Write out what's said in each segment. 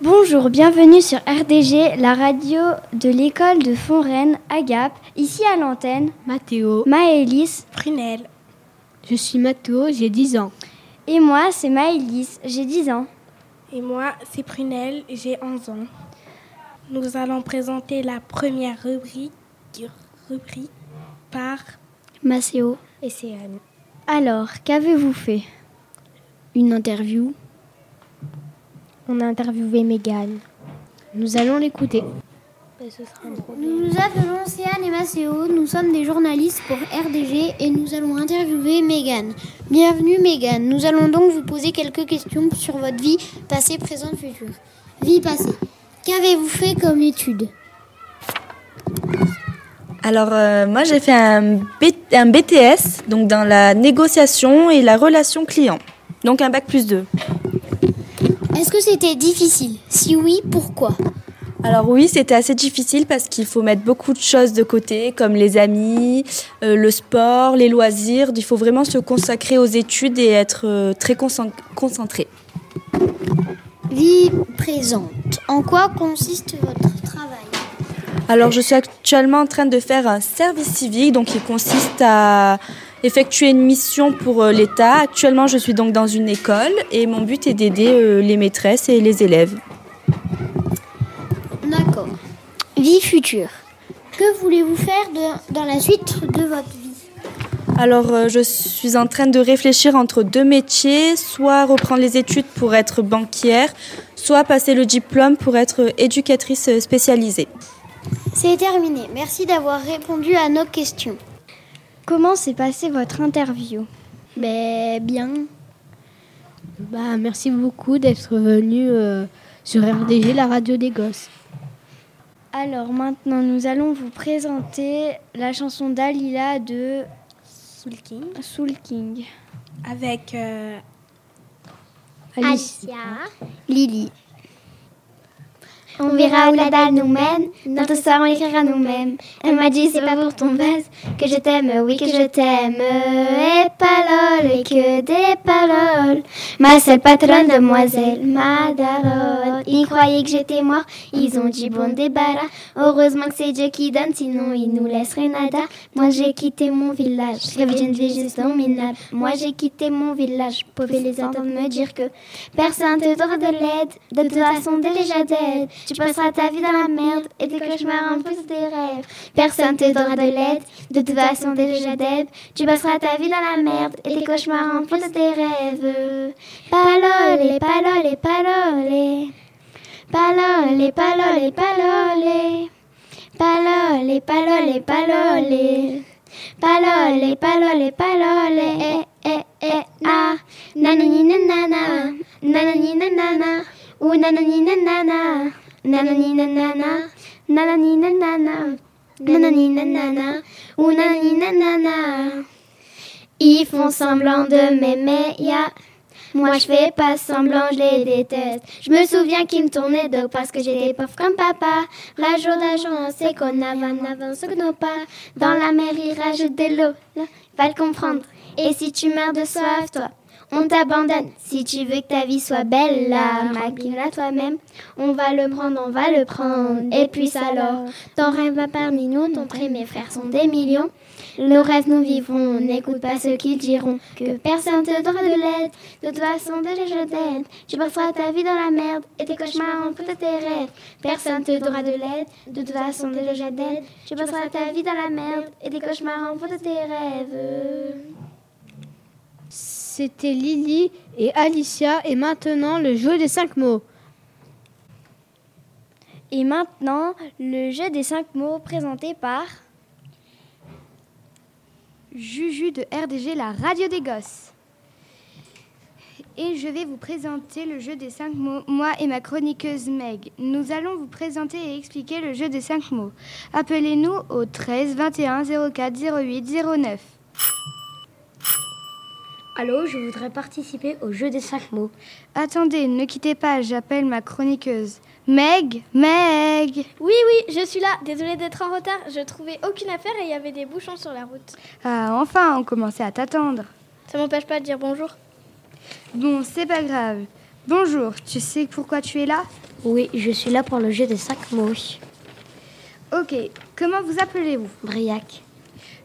Bonjour, bienvenue sur RDG, la radio de l'école de Fontaine à Gap. Ici à l'antenne, Mathéo, Maëlys Prunelle. je suis Mathéo, j'ai 10 ans. et moi c'est Maëlys, j'ai 10 ans. Et moi, c'est Prunelle, j'ai 11 ans. Nous allons présenter la première rubrique, rubrique par Macéo. et c'est Anne. Alors, qu'avez-vous fait? Une interview, On a interviewé Mégane. nous allons l'écouter. Nous nous appelons Céane et Macéo, nous sommes des journalistes pour RDG et nous allons interviewer Megan. Bienvenue Megan, nous allons donc vous poser quelques questions sur votre vie passée, présente, future. Vie passée. Qu'avez-vous fait comme étude? Alors, euh, moi, j'ai fait un, B- un BTS, donc dans la négociation et la relation client. Donc, un bac plus 2. Est-ce que c'était difficile? Si oui, pourquoi? Alors, oui, c'était assez difficile parce qu'il faut mettre beaucoup de choses de côté, comme les amis, euh, le sport, les loisirs. Il faut vraiment se consacrer aux études et être euh, très concen- concentré. Vie présente. En quoi consiste votre travail? Alors, je suis actuellement en train de faire un service civique, donc qui consiste à effectuer une mission pour euh, l'État. Actuellement, je suis donc dans une école et mon but est d'aider euh, les maîtresses et les élèves. D'accord. Vie future. Que voulez-vous faire de- dans la suite de votre vie? Alors, euh, je suis en train de réfléchir entre deux métiers, soit reprendre les études pour être banquière, soit passer le diplôme pour être éducatrice spécialisée. C'est terminé. Merci d'avoir répondu à nos questions. Comment s'est passée votre interview Ben bien. Bah, merci beaucoup d'être venu euh, sur RDG, la radio des gosses. Alors maintenant, nous allons vous présenter la chanson d'Alila de Soul King. Soul King. Avec euh, Alicia. Lily. On verra où la dalle nous mène, notre soir on écrira nous-mêmes. Elle m'a dit c'est pas pour ton buzz que je t'aime, oui que je t'aime. Et pas lol, et que des paroles. Ma seule patronne, demoiselle Madarone. Ils croyaient que j'étais mort, ils ont dit bon débarras. Heureusement que c'est Dieu qui donne, sinon il nous laisserait nada. Moi j'ai quitté mon village, rêvais d'une vie juste minable. Moi j'ai quitté mon village, pouvais les entendre me dire que personne te donnera de l'aide. De toute façon, déjà dead. Tu passeras ta vie dans la merde et des cauchemars en plus des rêves. Personne te donnera de l'aide. De toute façon, déjà dead. Tu passeras ta vie dans la merde et des cauchemars en plus des rêves. Palole, palole, palole. Palole, palole, palole. Palole, palole, palole. Palole, palole, palole. Eh, eh, eh, ah. Nanani, nanana. Nanani, nanana. Ouh, nanani, nanana. Nanani, nanana. Nanani, nanana. Nanani, nanana. Ouh, nanani, nanana. Ils font semblant de m'aimer, ya. Moi je fais pas semblant, je les déteste. Je me souviens qu'ils me tournaient dos parce que j'étais pauvre comme papa. Rajout d'argent, c'est qu'on avance que nos pas. Dans la mer, ils rajoutent de l'eau. Va le comprendre. Et si tu meurs de soif, toi, on t'abandonne. Si tu veux que ta vie soit belle, là, maquille-la toi-même. On va le prendre, on va le prendre. Et puis alors, ton rêve va parmi nous, ton trait, mes frères sont des millions. Nos rêves nous vivrons, n'écoute pas ceux qui diront que personne te donnera de l'aide. De toute façon, déjà je t'aide. Tu passeras ta vie dans la merde et tes cauchemars en de tes rêves. Personne te donnera de l'aide. De toute façon, déjà je t'aide. Tu passeras ta vie dans la merde et tes cauchemars en de tes rêves. C'était Lily et Alicia et maintenant le jeu des cinq mots. Et maintenant, le jeu des cinq mots présenté par Juju de RDG, la radio des gosses. Et je vais vous présenter le jeu des 5 mots, moi et ma chroniqueuse Meg. Nous allons vous présenter et expliquer le jeu des 5 mots. Appelez-nous au 13 21 04 08 09. Allô, je voudrais participer au jeu des 5 mots. Attendez, ne quittez pas, j'appelle ma chroniqueuse. Meg Meg Oui, oui, je suis là. Désolée d'être en retard. Je trouvais aucune affaire et il y avait des bouchons sur la route. Ah, enfin, on commençait à t'attendre. Ça m'empêche pas de dire bonjour. Bon, c'est pas grave. Bonjour, tu sais pourquoi tu es là? Oui, je suis là pour le jeu des cinq mots. Ok, comment vous appelez-vous? Briac.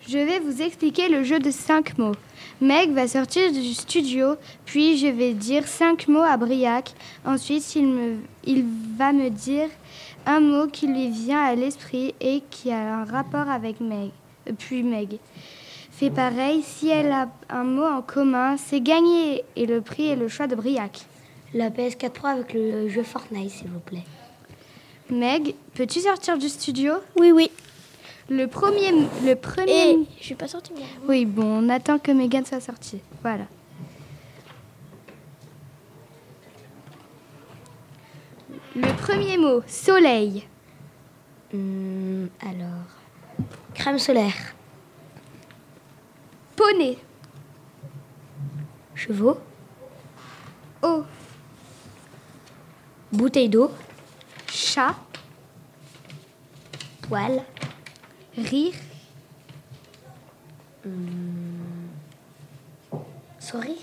Je vais vous expliquer le jeu de cinq mots. Meg va sortir du studio, puis je vais dire cinq mots à Briac. Ensuite, il, me, il va me dire un mot qui lui vient à l'esprit et qui a un rapport avec Meg. Euh, Puis Meg fait pareil. Si elle a un mot en commun, c'est gagné. Et le prix est le choix de Briac. La PS4 Pro avec le jeu Fortnite, s'il vous plaît. Meg, peux-tu sortir du studio? Oui, oui. Le premier... Le premier... Et je suis pas sortie moi. Oui, bon, on attend que Megan soit sortie. Voilà. Le premier mot, soleil. Hum, alors. Crème solaire. Poney. Chevaux. Eau. Bouteille d'eau. Chat. Toile. Rire. Sourire.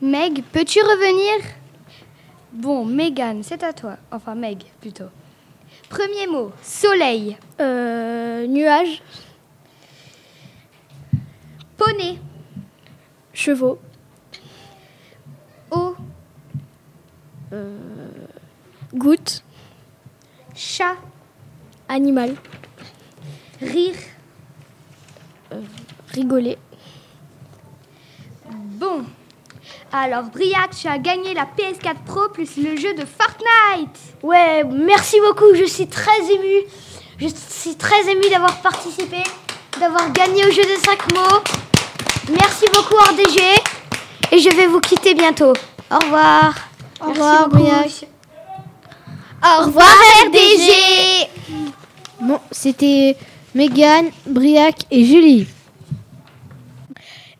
Meg, peux-tu revenir? Bon, Megan, c'est à toi. Enfin, Meg, plutôt. Premier mot, soleil. Euh, nuage, Poney. chevaux, Eau. goutte, Chat. animal, Rire. rigoler. Bon. Alors, Briac, tu as gagné la PS4 Pro plus le jeu de Fortnite. Ouais, merci beaucoup. Je suis très émue. Je suis très émue d'avoir participé, d'avoir gagné au jeu des cinq mots. Merci beaucoup, RDG. Et je vais vous quitter bientôt. Au revoir. Au revoir, Briac. Au revoir, RDG. Bon, c'était Megan, Briac et Julie.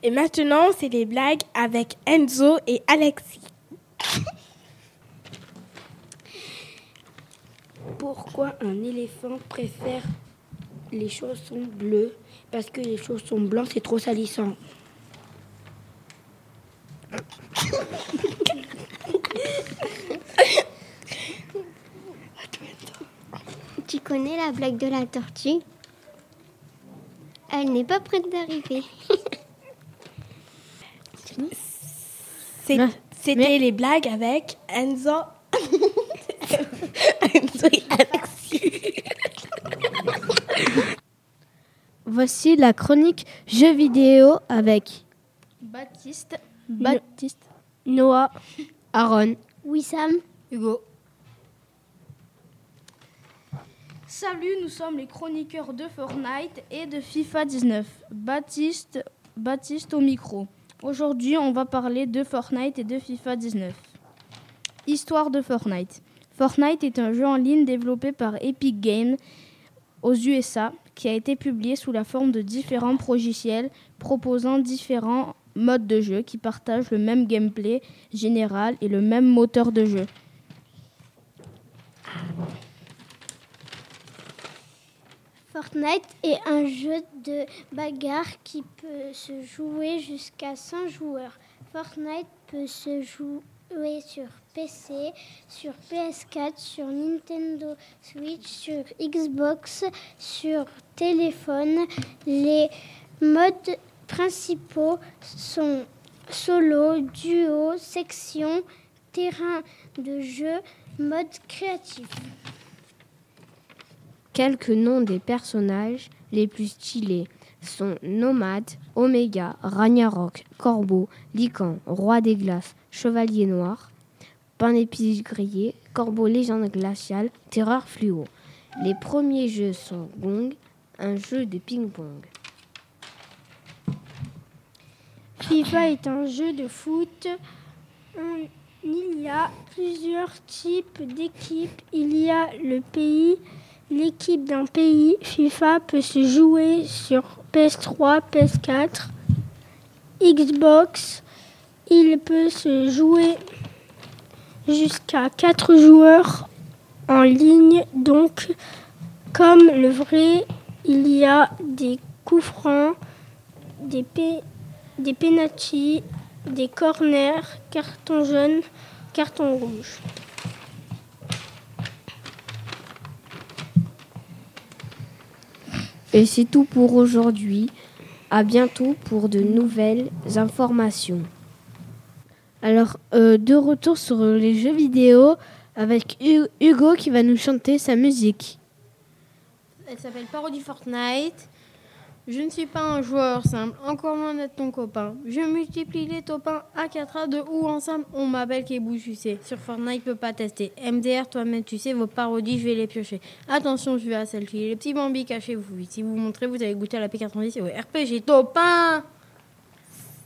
Et maintenant, c'est les blagues avec Enzo et Alexis. Pourquoi un éléphant préfère les chaussons bleus? Parce que les chaussons blancs, c'est trop salissant. Tu connais la blague de la tortue? Elle n'est pas prête d'arriver. C'est- Mais- C'était les blagues avec Enzo. Enzo et Alexis. Voici la chronique jeux vidéo avec Baptiste, Baptiste, Noah, Aaron, Wissam, Hugo. Salut, nous sommes les chroniqueurs de Fortnite et de FIFA 19. Baptiste, Baptiste au micro. Aujourd'hui, on va parler de Fortnite et de FIFA 19. Histoire de Fortnite. Fortnite est un jeu en ligne développé par Epic Games aux USA qui a été publié sous la forme de différents logiciels proposant différents modes de jeu qui partagent le même gameplay général et le même moteur de jeu. Fortnite est un jeu de bagarre qui peut se jouer jusqu'à 100 joueurs. Fortnite peut se jouer sur PC, sur PS4, sur Nintendo Switch, sur Xbox, sur téléphone. Les modes principaux sont solo, duo, section, terrain de jeu, mode créatif. Quelques noms des personnages les plus stylés sont Nomade, Omega, Ragnarok, Corbeau, Lycan, Roi des Glaces, Chevalier Noir, Pain d'épices grillé, Corbeau Légende Glaciale, Terreur Fluo. Les premiers jeux sont Gong, un jeu de ping-pong. FIFA est un jeu de foot. Il y a plusieurs types d'équipes. Il y a le pays, l'équipe d'un pays. FIFA peut se jouer sur PS3, PS4, Xbox. Il peut se jouer jusqu'à 4 joueurs en ligne. Donc, comme le vrai, il y a des coups francs, des, pé- des des corners, carton jaune, carton rouge. Et c'est tout pour aujourd'hui. À bientôt pour de nouvelles informations. Alors, euh, de retour sur les jeux vidéo avec Hugo qui va nous chanter sa musique. Elle s'appelle Parodie Fortnite. Je ne suis pas un joueur simple, encore moins d'être ton copain. Je multiplie les topins à 4 à 2 ou ensemble, on m'appelle Kebou, tu sais. Sur Fortnite, peut pas tester. MDR, toi-même, tu sais, vos parodies, je vais les piocher. Attention, je vais à selfie. Les petits bambis, cachez-vous. Si vous montrez, vous avez goûté à la P90 et au RPG Topin.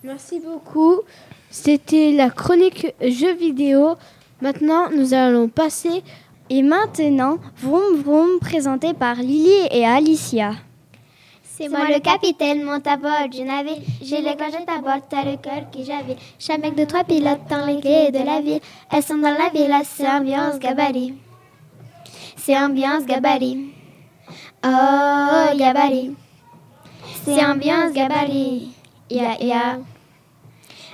Merci beaucoup. C'était la chronique jeux vidéo. Maintenant, nous allons passer. Et maintenant, Vroom Vroom présenté par Lily et Alicia. C'est moi le capitaine, monte à bord du navire. J'ai le clochette à bord, t'as le cœur que j'avais. Chaque mec de trois pilotes dans les clés de la ville. Elles sont dans la villa, c'est ambiance gabarit. C'est ambiance gabarit. Oh, gabarit. C'est ambiance gabarit. Ya, ya.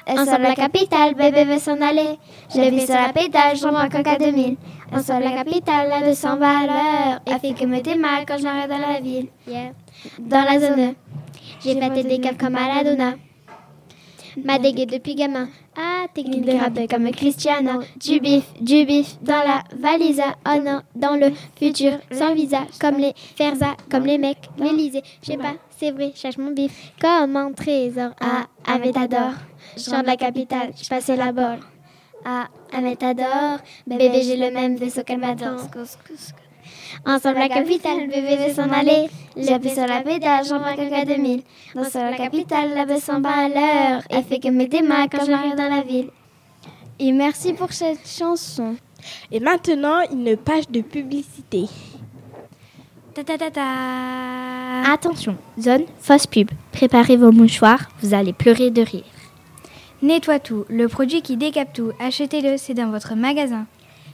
Sont la capitale, bébé veut s'en aller. Je l'ai vu sur la pédale, j'en manque encore 2000. On sort la capitale, la de sans valeur. Elle fait que me mal quand j'arrive dans la ville. Yeah. Dans la zone, j'ai fait des caves comme Maradona. Ma dégué depuis gamin. Ah, technique de rap comme Cristiano. Du bif, du bif dans la valise. Oh non, dans le futur, sans visa. Comme les Ferza, comme les mecs, l'Elysée. Je sais pas, c'est vrai, cherche mon bif. Comme un trésor. Ah, Avetador. Chant de la capitale, je passais la balle. Ah, Avetador. Bébé, j'ai le même vaisseau qu'elle m'adore. Ensemble la capitale, bébé veut s'en aller. J'appuie sur la pédale, j'en vois qu'un 2000. Dans la capitale, la bus s'en bat à l'heure. Et fait que mes mains quand j'arrive dans la ville. Et merci pour cette chanson. Et maintenant, une page de publicité. Ta ta ta ta. Attention, zone fausse pub. Préparez vos mouchoirs, vous allez pleurer de rire. Nettoie tout, le produit qui décape tout. Achetez-le, c'est dans votre magasin.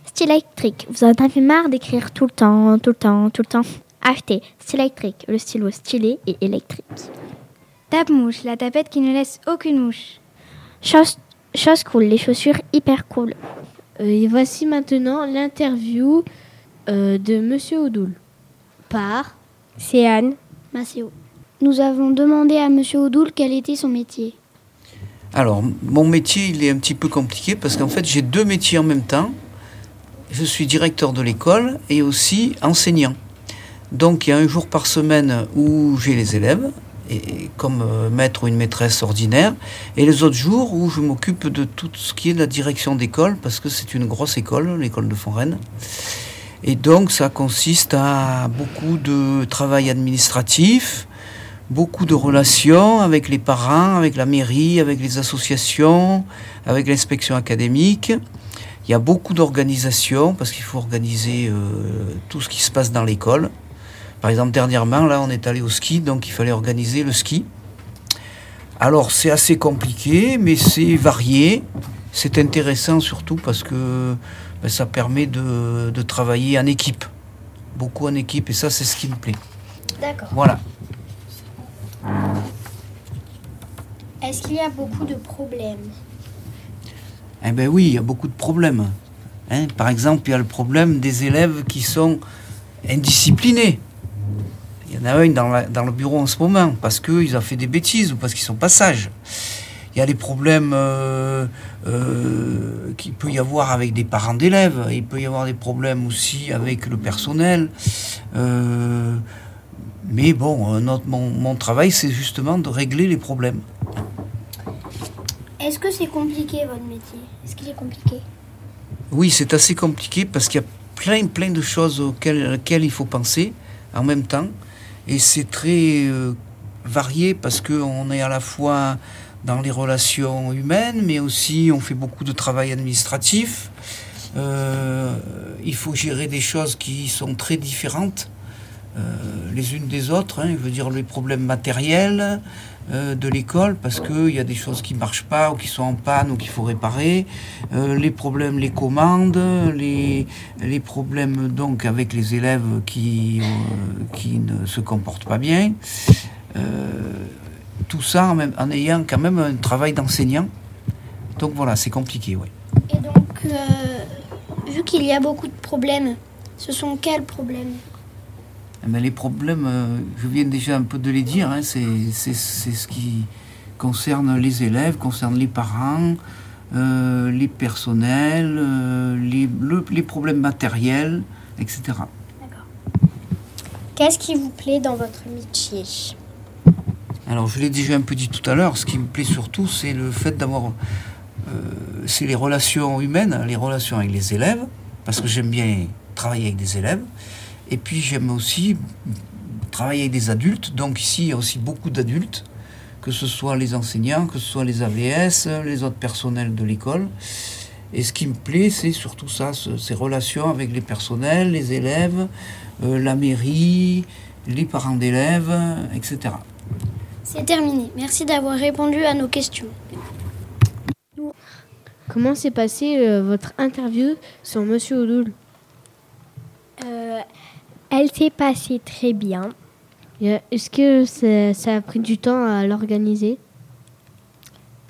Style électrique. Vous en avez marre d'écrire tout le temps, tout le temps, tout le temps. Achetez Style électrique, le stylo stylé et électrique. Tape mouche, la tapette qui ne laisse aucune mouche. Chose, chose cool, les chaussures hyper cool. Euh, et voici maintenant l'interview euh, de Monsieur Oudoul par Céane Maceo. Nous avons demandé à Monsieur Oudoul quel était son métier. Alors, mon métier, il est un petit peu compliqué parce qu'en fait, j'ai deux métiers en même temps je suis directeur de l'école et aussi enseignant. Donc il y a un jour par semaine où j'ai les élèves, et, comme euh, maître ou une maîtresse ordinaire, et les autres jours où je m'occupe de tout ce qui est de la direction d'école, parce que c'est une grosse école, l'école de Fontaine. Et donc ça consiste à beaucoup de travail administratif, beaucoup de relations avec les parents, avec la mairie, avec les associations, avec l'inspection académique. Il y a beaucoup d'organisations parce qu'il faut organiser euh, tout ce qui se passe dans l'école. Par exemple, dernièrement, là, on est allé au ski, donc il fallait organiser le ski. Alors, c'est assez compliqué, mais c'est varié. C'est intéressant surtout parce que ben, ça permet de, de, travailler en équipe. Beaucoup en équipe, et ça, c'est ce qui me plaît. D'accord. Voilà. Est-ce qu'il y a beaucoup de problèmes eh bien oui, il y a beaucoup de problèmes. Hein. Par exemple, il y a le problème des élèves qui sont indisciplinés. Il y en a un dans, le bureau en ce moment parce qu'ils ont fait des bêtises ou parce qu'ils sont pas sages. Il y a les problèmes euh, euh, qu'il peut y avoir avec des parents d'élèves. Il peut y avoir des problèmes aussi avec le personnel. Euh, mais bon, mon travail, c'est justement de régler les problèmes. Est-ce que c'est compliqué votre métier? Est-ce qu'il est compliqué? Oui, c'est assez compliqué parce qu'il y a plein, plein de choses auxquelles, il faut penser en même temps. Et c'est très euh, varié parce qu'on est à la fois dans les relations humaines, mais aussi on fait beaucoup de travail administratif. Euh, il faut gérer des choses qui sont très différentes euh, les unes des autres. Hein, je dire les problèmes matériels, euh, de l'école parce qu'il y a des choses qui ne marchent pas ou qui sont en panne ou qu'il faut réparer, euh, les problèmes, les commandes, les, problèmes donc avec les élèves qui, euh, ne se comportent pas bien. tout ça en, même, ayant quand même un travail d'enseignant. Donc voilà, c'est compliqué. Et donc, vu qu'il y a beaucoup de problèmes, ce sont quels problèmes? Eh ben, les problèmes, euh, je viens déjà un peu de les dire, hein, c'est ce qui concerne les élèves, concerne les parents, euh, les personnels, euh, les, le- les problèmes matériels, etc. Qu'est-ce qui vous plaît dans votre métier? Alors, je l'ai déjà un peu dit tout à l'heure, ce qui me plaît surtout, c'est le fait d'avoir. euh, c'est les relations humaines, les relations avec les élèves, parce que j'aime bien travailler avec des élèves. Et puis, j'aime aussi travailler avec des adultes. Donc, ici, il y a aussi beaucoup d'adultes, que ce soit les enseignants, que ce soit les AVS, les autres personnels de l'école. Et ce qui me plaît, c'est surtout ça, ce- ces relations avec les personnels, les élèves, euh, la mairie, les parents d'élèves, etc. C'est terminé. Merci d'avoir répondu à nos questions. Comment s'est passée euh, votre interview sur Monsieur Oudoul Euh, elle s'est passée très bien. Euh, Est-ce que ça, ça a pris du temps à l'organiser?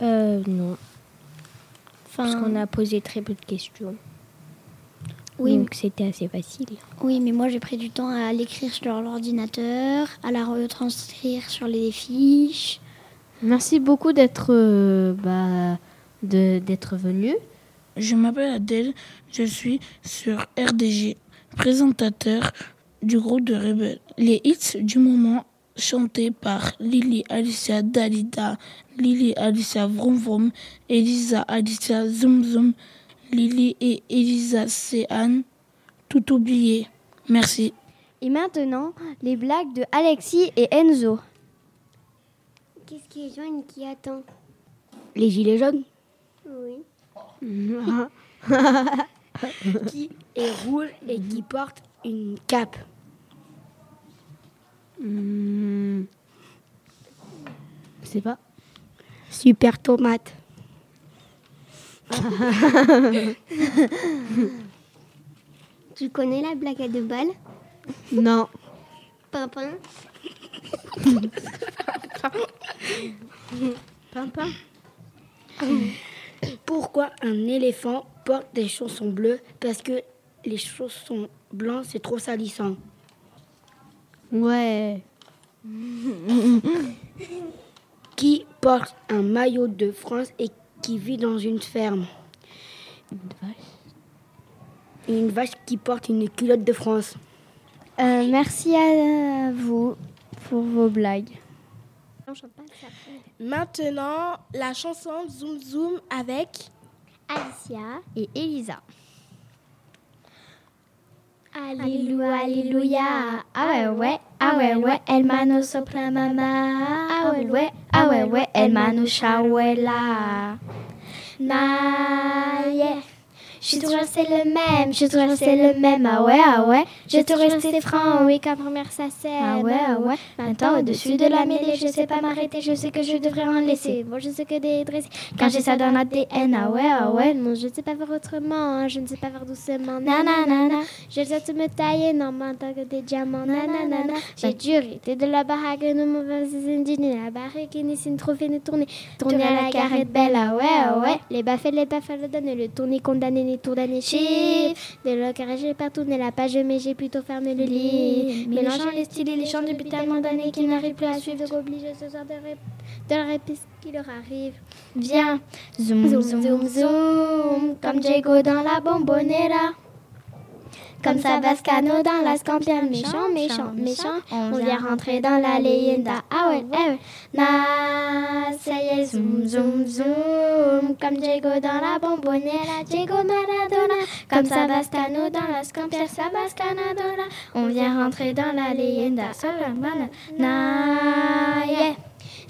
Euh, non. Parce Enfin, qu'on a posé très peu de questions. Oui, Donc c'était assez facile. oui, mais moi j'ai pris du temps à l'écrire sur l'ordinateur, à la retranscrire sur les fiches. Merci beaucoup d'être euh, bah, de- d'être venu. Je m'appelle Adèle, je suis sur RDG, présentateur du groupe de Rebelle. Les hits du moment chantés par Lily Alicia Dalida, Lily Alicia Vroom Vroom, Elisa Alicia Zoom Zoom, Lily et Elisa Céane, tout oublié. Merci. Et maintenant, les blagues de Alexis et Enzo. Qu'est-ce qui est jaune qui attend? Les gilets jaunes Oui. Qui est rouge et qui porte une cape Hmm. Je sais pas. Super tomate. Tu connais la blague à deux balles? Non. Pimpin Pimpin Pourquoi un éléphant porte des chaussons bleues Parce que les chaussons blancs, c'est trop salissant. Ouais. Qui porte un maillot de France et qui vit dans une ferme Une vache qui porte une culotte de France. Euh, merci à vous pour vos blagues. Maintenant, la chanson Zoom Zoom avec Alicia. Et Elisa. Alléluia, alléluia. Ah ouais, ouais, ah ouais, ouais, el mano sopla mama. Ah ouais, ouais, ah ouais, ouais, el mano shawela. Na, yeah. Je suis toujours resté le même, je suis toujours resté le même, ah ouais, ah ouais. Je suis toujours resté franc, oui, comme première ça sert. Ah ouais, ah ouais. Maintenant, au-dessus de la mêlée, je sais pas m'arrêter, je sais que je devrais en laisser. Bon, je sais que des dresser. Quand j'ai ça dans l'ADN, ah ouais, ah ouais. Non, je ne sais pas faire autrement, hein, je ne sais pas faire doucement. Nanana, je sais tout me tailler, non, mais en tant que des diamants. Nanana, j'ai dû hériter de la baraque, nous mauvaises indignes, la barrique, ni signe trophée, ni tourner. Tourner à la carrette belle, ah ouais, ah ouais. Les baffes, les baffes, le donner, le tourner, condamné, ni tour d'année chiffre. De le carré, j'ai pas tourné la page, mais j'ai plutôt fermé le livre. Mélangeant les styles et les chants depuis tellement d'années qu'ils n'arrivent plus à suivre, donc obligé ce soir de, rép de la réplique qui leur arrive. Viens, zoom, Zoom, zoom, zoom, zoom, comme Diego dans la bombonera. Comme Savascano dans la Scampiane, méchant, méchant, méchant. On vient rentrer dans la leyenda. Ah ouais, eh ouais. Na, ça y est, zoom, zoom, zoom. Comme Diego dans la bombonera, Diego Maradona. Comme Savascano dans la Scampiane, Savascanadona. On vient rentrer dans la leyenda. Salamana, na, yeah.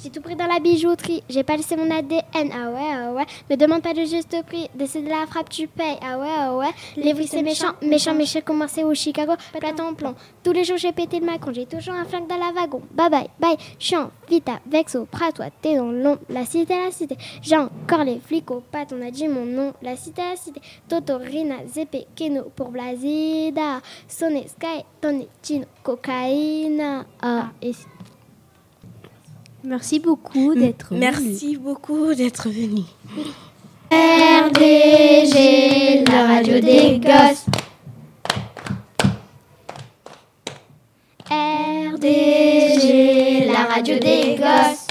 J'ai tout pris dans la bijouterie, j'ai pas laissé mon ADN, ah ouais, ah ouais. Me demande pas le juste prix, décide de la frappe, tu payes, ah ouais, ah ouais. Les vies c'est méchant, méchant, méchant, comme Marseille ou Chicago, plate en plomb. Tous les jours j'ai pété le Macron, j'ai toujours un flingue dans la wagon. Bye bye, bye, chiant, vita, vexo, prat, toi, t'es dans l'ombre. La cité, la cité, j'ai encore les flics au pattes, on a dit mon nom. La cité, la cité, Toto, Rina, Zepe, Keno, pour Blazida. Sonne, Sky, Tony, Chino, Cocaïna. Ah, et Merci beaucoup d'être venu. Merci beaucoup d'être venu. RDG, la radio des gosses. RDG, la radio des gosses.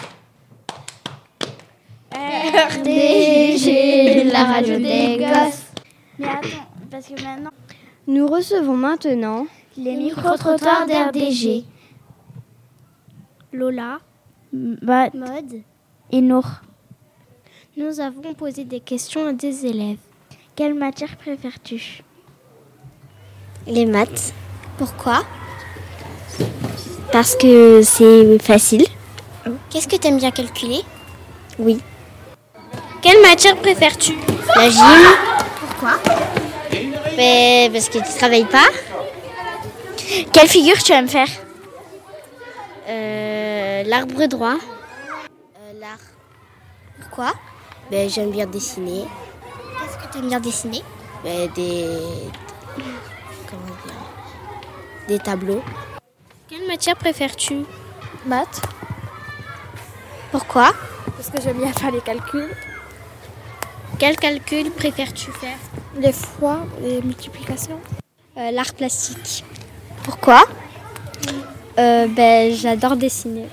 RDG, la radio des gosses. Mais attends, parce que maintenant. Nous recevons maintenant les micro-trottoirs d'RDG. Lola, Mode et Nour. Nous avons posé des questions à des élèves. Quelle matière préfères-tu? Les maths. Pourquoi? Parce que c'est facile. Qu'est-ce que tu aimes bien calculer? Oui. Quelle matière préfères-tu? La gym. Pourquoi? Mais parce que tu travailles pas. Quelle figure tu aimes faire? Euh, L'arbre droit. Euh, L'art. Pourquoi Ben, j'aime bien dessiner. Qu'est-ce que tu aimes bien dessiner? Ben, des. Comment dire? Des tableaux. Quelle matière préfères-tu? Maths, Pourquoi? Parce que j'aime bien faire les calculs. Quel calcul préfères-tu faire? Les fois, les multiplications. Euh, L'art plastique. Pourquoi? Ben, j'adore dessiner.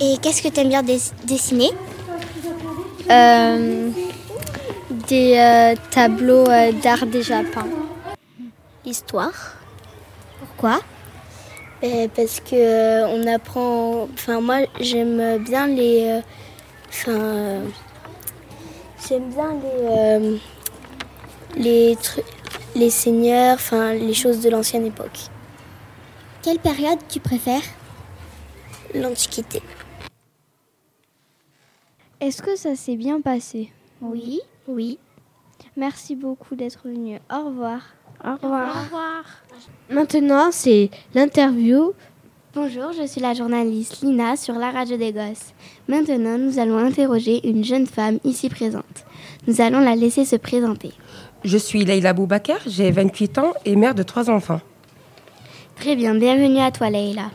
Et qu'est-ce que tu aimes bien des- dessiner Euh, des euh, tableaux euh, d'art déjà peints. L'histoire. Pourquoi? Parce que on apprend. Enfin, moi, j'aime bien les. Enfin. j'aime bien les. les trucs. Les seigneurs, enfin, les choses de l'ancienne époque. Quelle période tu préfères? L'Antiquité. Est-ce que ça s'est bien passé? Oui. Oui. Merci beaucoup d'être venu. Au revoir. Au revoir. Au revoir. Maintenant, c'est l'interview. Bonjour, je suis la journaliste Lina sur la radio des gosses. Maintenant, nous allons interroger une jeune femme ici présente. Nous allons la laisser se présenter. Je suis Leïla Boubacar, j'ai 28 ans et mère de trois enfants. Très bien, bienvenue à toi Leïla.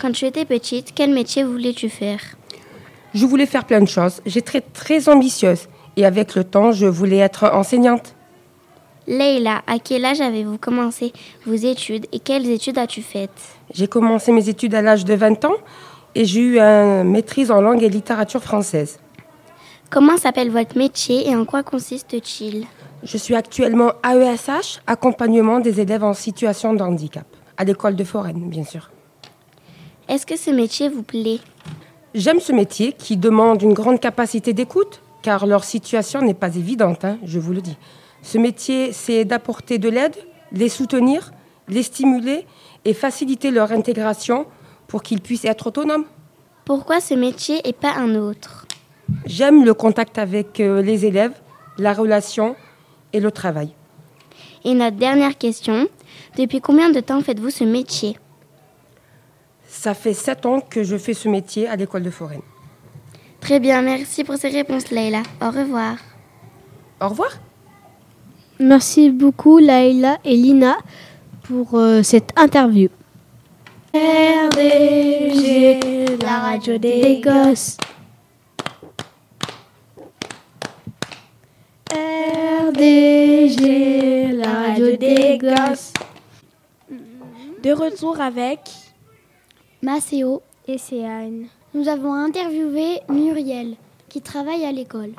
Quand tu étais petite, quel métier voulais-tu faire? Je voulais faire plein de choses. J'étais très, très ambitieuse et avec le temps, je voulais être enseignante. Leïla, à quel âge avez-vous commencé vos études et quelles études as-tu faites? J'ai commencé mes études à l'âge de 20 ans et j'ai eu une maîtrise en langue et littérature française. Comment s'appelle votre métier et en quoi consiste-t-il? Je suis actuellement AESH, accompagnement des élèves en situation de handicap, à l'école de Foraine, bien sûr. Est-ce que ce métier vous plaît? J'aime ce métier qui demande une grande capacité d'écoute, car leur situation n'est pas évidente, hein, je vous le dis. Ce métier, c'est d'apporter de l'aide, les soutenir, les stimuler et faciliter leur intégration pour qu'ils puissent être autonomes. Pourquoi ce métier et pas un autre? J'aime le contact avec euh, les élèves, la relation et le travail. Et notre dernière question, depuis combien de temps faites-vous ce métier? Ça fait sept ans que je fais ce métier à l'école de Foraine. Très bien, merci pour ces réponses Leïla. Au revoir. Au revoir. Merci beaucoup Laïla et Lina pour euh, cette interview. RDG, la radio des gosses. RDG, la radio des gosses. De retour avec Macéo et Céane. Nous avons interviewé Muriel, qui travaille à l'école.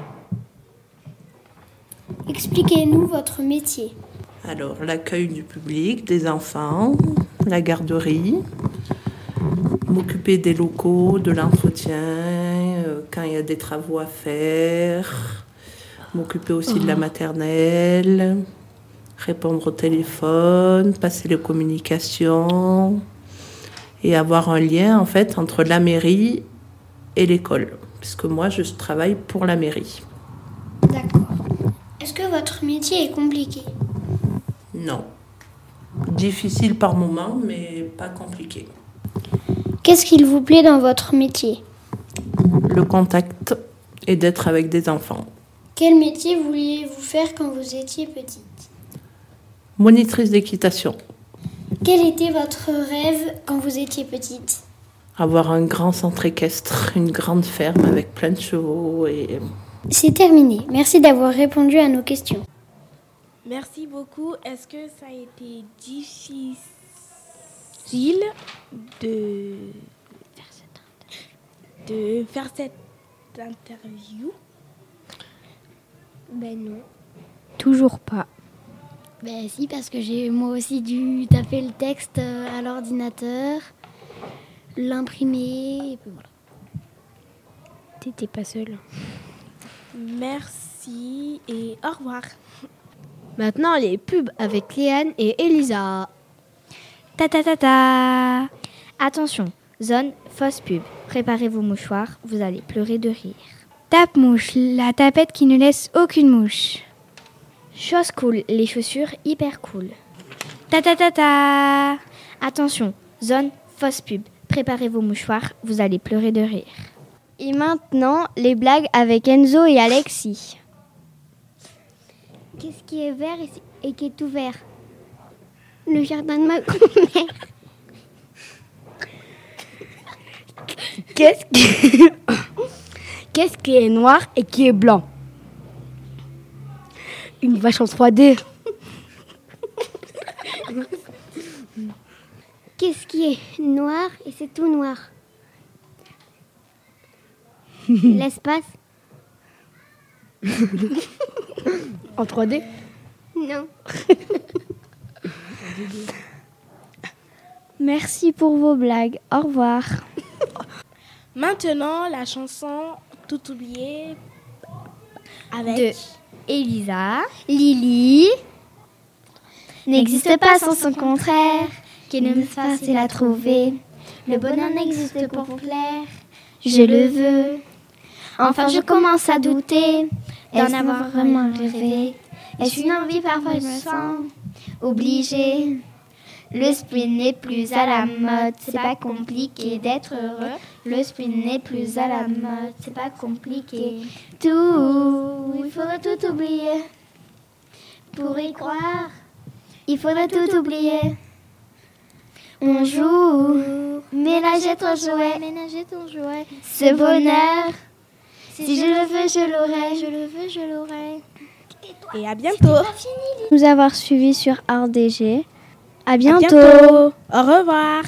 Expliquez-nous votre métier. Alors, l'accueil du public, des enfants, la garderie, m'occuper des locaux, de l'entretien, euh, quand il y a des travaux à faire, m'occuper aussi de la maternelle, répondre au téléphone, passer les communications et avoir un lien en fait entre la mairie et l'école, puisque moi je travaille pour la mairie. D'accord. Est-ce que votre métier est compliqué? Non. Difficile par moment, mais pas compliqué. Qu'est-ce qu'il vous plaît dans votre métier? Le contact et d'être avec des enfants. Quel métier vouliez-vous faire quand vous étiez petite? Monitrice d'équitation. Quel était votre rêve quand vous étiez petite Avoir un grand centre équestre, une grande ferme avec plein de chevaux et C'est terminé. Merci d'avoir répondu à nos questions. Merci beaucoup. Est-ce que ça a été difficile il de de faire cette interview? Ben non. Toujours pas. Ben si, parce que j'ai moi aussi dû taper le texte euh, à l'ordinateur, l'imprimer, et puis voilà. T'étais pas seule. Merci et au revoir. Maintenant, les pubs avec Léane et Elisa. Ta ta ta ta Attention, zone fausse pub. Préparez vos mouchoirs, vous allez pleurer de rire. Tape mouche, la tapette qui ne laisse aucune mouche. Chose cool, les chaussures hyper cool. Ta ta ta ta Attention, zone fausse pub. Préparez vos mouchoirs, vous allez pleurer de rire. Et maintenant, les blagues avec Enzo et Alexis. Qu'est-ce qui est vert et, qui est tout vert? Le jardin de ma grand-mère. Qu'est-ce qui... Qu'est-ce qui est noir et qui est blanc? Une vache en 3D. Qu'est-ce qui est noir et c'est tout noir L'espace En 3D Non. Merci pour vos blagues. Au revoir. Maintenant, la chanson Tout oublié avec De Elisa. Lily n'existe pas sans son contraire, qui ne me facile à trouver. Le bonheur n'existe pour plaire, je le veux. Enfin, je commence à douter d'en avoir vraiment rêvé? Est-ce une envie? Parfois je me sens obligée Le sprint n'est plus à la mode, c'est pas compliqué d'être heureux. Le sprint n'est plus à la mode, c'est pas compliqué. Tout, il faudrait tout oublier pour y croire. Il faudrait tout oublier. On joue, ménager ton jouet, ménager ton jouet. Ce bonheur, si je le veux, je l'aurai. Je le veux, je l'aurai. et à bientôt. Nous avoir suivis sur RDG. À bientôt. À bientôt. Au revoir.